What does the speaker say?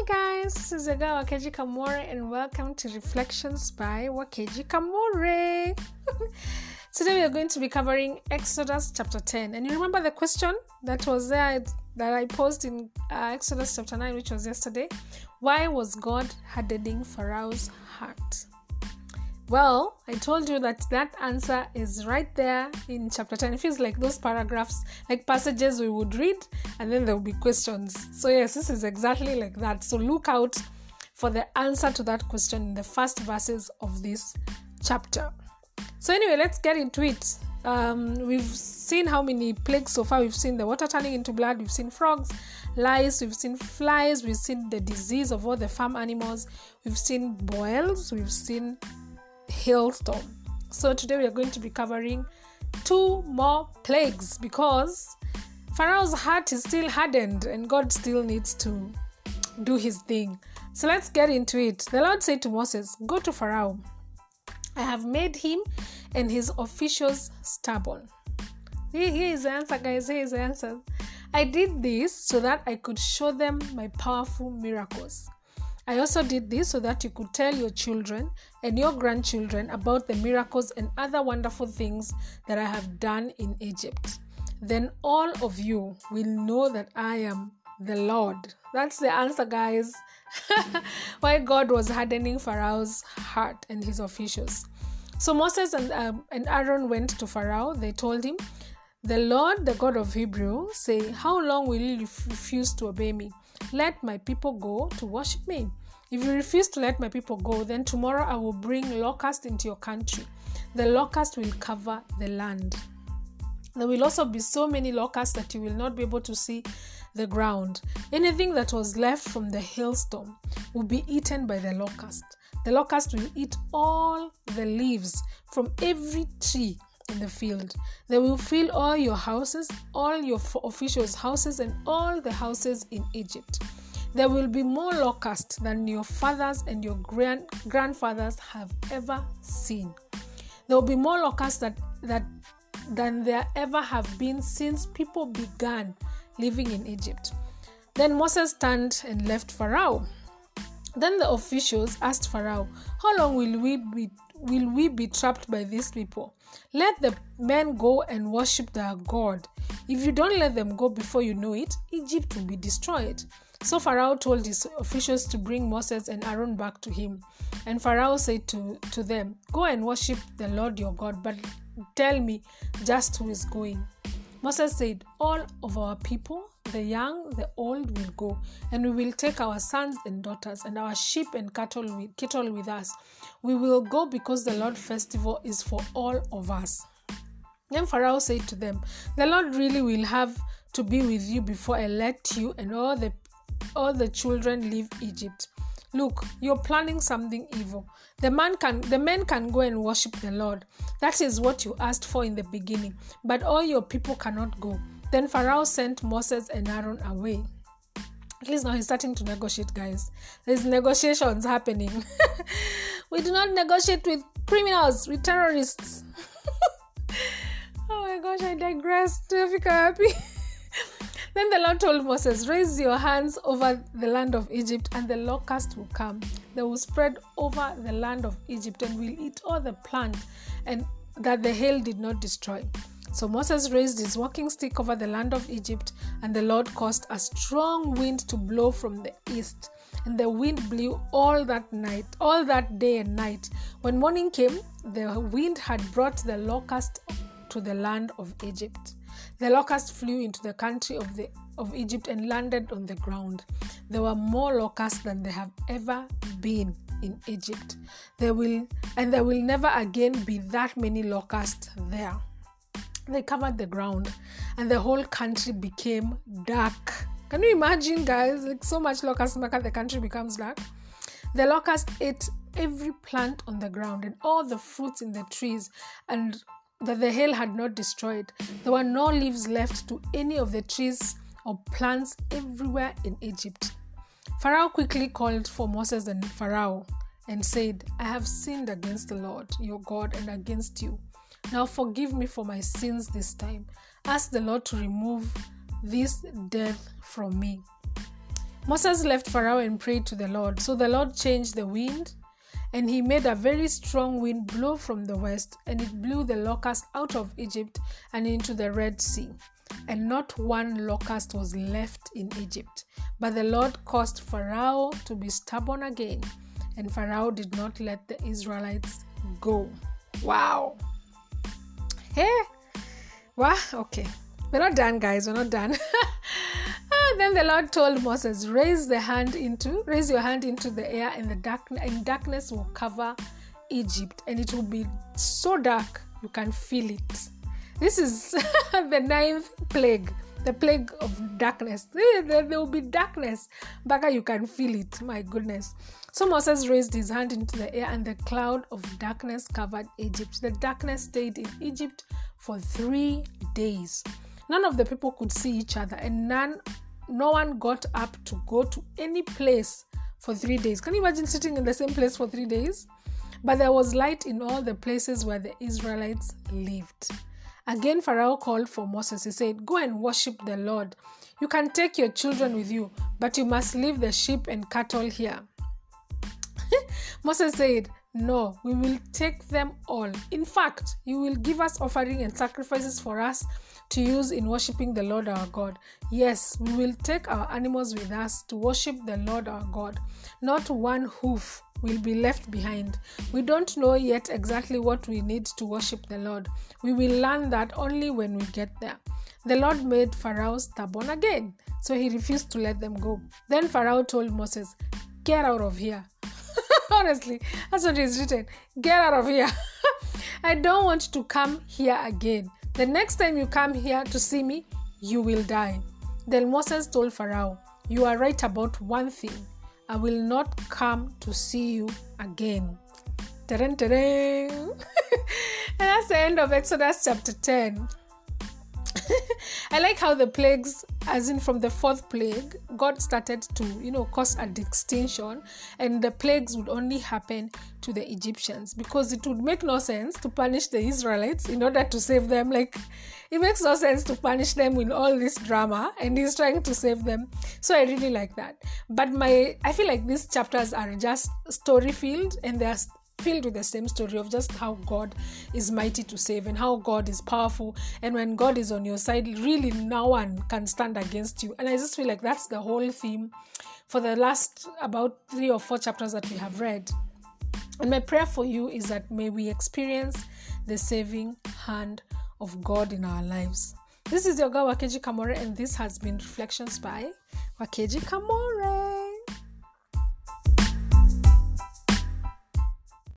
Hi guys, this is Aga Wakeji Kamore and welcome to Reflections by Wakeji Kamore. Today we are going to be covering Exodus chapter 10. And you remember the question that was there that I posed in uh, Exodus chapter 9, which was yesterday? Why was God hardening Pharaoh's heart? Well, I told you that that answer is right there in chapter 10. It feels like those paragraphs, like passages we would read, and then there will be questions. So, yes, this is exactly like that. So, look out for the answer to that question in the first verses of this chapter. So, anyway, let's get into it. Um, we've seen how many plagues so far. We've seen the water turning into blood, we've seen frogs, lice, we've seen flies, we've seen the disease of all the farm animals, we've seen boils, we've seen hailstorm. So today we are going to be covering two more plagues because Pharaoh's heart is still hardened and God still needs to do his thing. So let's get into it. The Lord said to Moses, Go to Pharaoh. I have made him and his officials stubborn. Here, is the answer, guys. Here is the answer. I did this so that I could show them my powerful miracles. I also did this so that you could tell your children and your grandchildren about the miracles and other wonderful things that I have done in Egypt. Then all of you will know that I am the Lord. That's the answer, guys. Why God was hardening Pharaoh's heart and his officials. So Moses and, um, and Aaron went to Pharaoh. They told him, The Lord, the God of Hebrew, say, How long will you refuse to obey me? Let my people go to worship me. If you refuse to let my people go, then tomorrow I will bring locusts into your country. The locust will cover the land. There will also be so many locusts that you will not be able to see the ground. Anything that was left from the hailstorm will be eaten by the locust. The locust will eat all the leaves from every tree in the field. They will fill all your houses, all your officials' houses, and all the houses in Egypt. There will be more locusts than your fathers and your grand- grandfathers have ever seen. There will be more locusts that, that, than there ever have been since people began living in Egypt. Then Moses turned and left Pharaoh. Then the officials asked Pharaoh, How long will we be will we be trapped by these people? Let the men go and worship their God. If you don't let them go before you know it, Egypt will be destroyed. So Pharaoh told his officials to bring Moses and Aaron back to him. And Pharaoh said to, to them, Go and worship the Lord your God, but tell me just who is going. Moses said, All of our people, the young, the old, will go, and we will take our sons and daughters, and our sheep and cattle with, cattle with us. We will go because the Lord festival is for all of us. Then Pharaoh said to them, The Lord really will have to be with you before I let you and all the all the children leave Egypt. Look, you're planning something evil. The man can the men can go and worship the Lord. That is what you asked for in the beginning, but all your people cannot go. Then Pharaoh sent Moses and Aaron away. At least now he's starting to negotiate, guys. There's negotiations happening. we do not negotiate with criminals, with terrorists. oh my gosh, I digress. Africa happy. Then the Lord told Moses, Raise your hands over the land of Egypt, and the locust will come. They will spread over the land of Egypt and will eat all the plant and that the hail did not destroy. So Moses raised his walking stick over the land of Egypt, and the Lord caused a strong wind to blow from the east. And the wind blew all that night, all that day and night. When morning came, the wind had brought the locust to the land of Egypt. The locust flew into the country of the of Egypt and landed on the ground. There were more locusts than there have ever been in Egypt. There will and there will never again be that many locusts there. They covered the ground and the whole country became dark. Can you imagine, guys? Like so much locusts make the country becomes dark. The locust ate every plant on the ground and all the fruits in the trees and that the hail had not destroyed. There were no leaves left to any of the trees or plants everywhere in Egypt. Pharaoh quickly called for Moses and Pharaoh and said, I have sinned against the Lord your God and against you. Now forgive me for my sins this time. Ask the Lord to remove this death from me. Moses left Pharaoh and prayed to the Lord. So the Lord changed the wind, and he made a very strong wind blow from the west, and it blew the locusts out of Egypt and into the Red Sea. And not one locust was left in Egypt. But the Lord caused Pharaoh to be stubborn again, and Pharaoh did not let the Israelites go. Wow. Hey. Wow. Okay. We're not done, guys. We're not done. then the Lord told Moses, "Raise the hand into, raise your hand into the air, and the dark and darkness will cover Egypt, and it will be so dark you can feel it." This is the ninth plague, the plague of darkness. There will be darkness, but you can feel it. My goodness. So Moses raised his hand into the air, and the cloud of darkness covered Egypt. The darkness stayed in Egypt for three days. None of the people could see each other, and none no one got up to go to any place for three days. Can you imagine sitting in the same place for three days? But there was light in all the places where the Israelites lived. Again, Pharaoh called for Moses. He said, Go and worship the Lord. You can take your children with you, but you must leave the sheep and cattle here. Moses said, No, we will take them all. In fact, you will give us offering and sacrifices for us to use in worshiping the Lord our God. Yes, we will take our animals with us to worship the Lord our God. Not one hoof will be left behind. We don't know yet exactly what we need to worship the Lord. We will learn that only when we get there. The Lord made Pharaoh stubborn again, so he refused to let them go. Then Pharaoh told Moses, Get out of here. Honestly, that's what is written. Get out of here. I don't want to come here again. The next time you come here to see me, you will die. Then Moses told Pharaoh, You are right about one thing. I will not come to see you again. and that's the end of Exodus chapter 10. I like how the plagues, as in from the fourth plague, God started to, you know, cause a extinction, and the plagues would only happen to the Egyptians because it would make no sense to punish the Israelites in order to save them. Like, it makes no sense to punish them with all this drama, and He's trying to save them. So I really like that. But my, I feel like these chapters are just story filled, and they're filled with the same story of just how God is mighty to save and how God is powerful. And when God is on your side, really no one can stand against you. And I just feel like that's the whole theme for the last about three or four chapters that we have read. And my prayer for you is that may we experience the saving hand of God in our lives. This is your girl Wakeji Kamore, and this has been Reflections by Wakeji Kamore.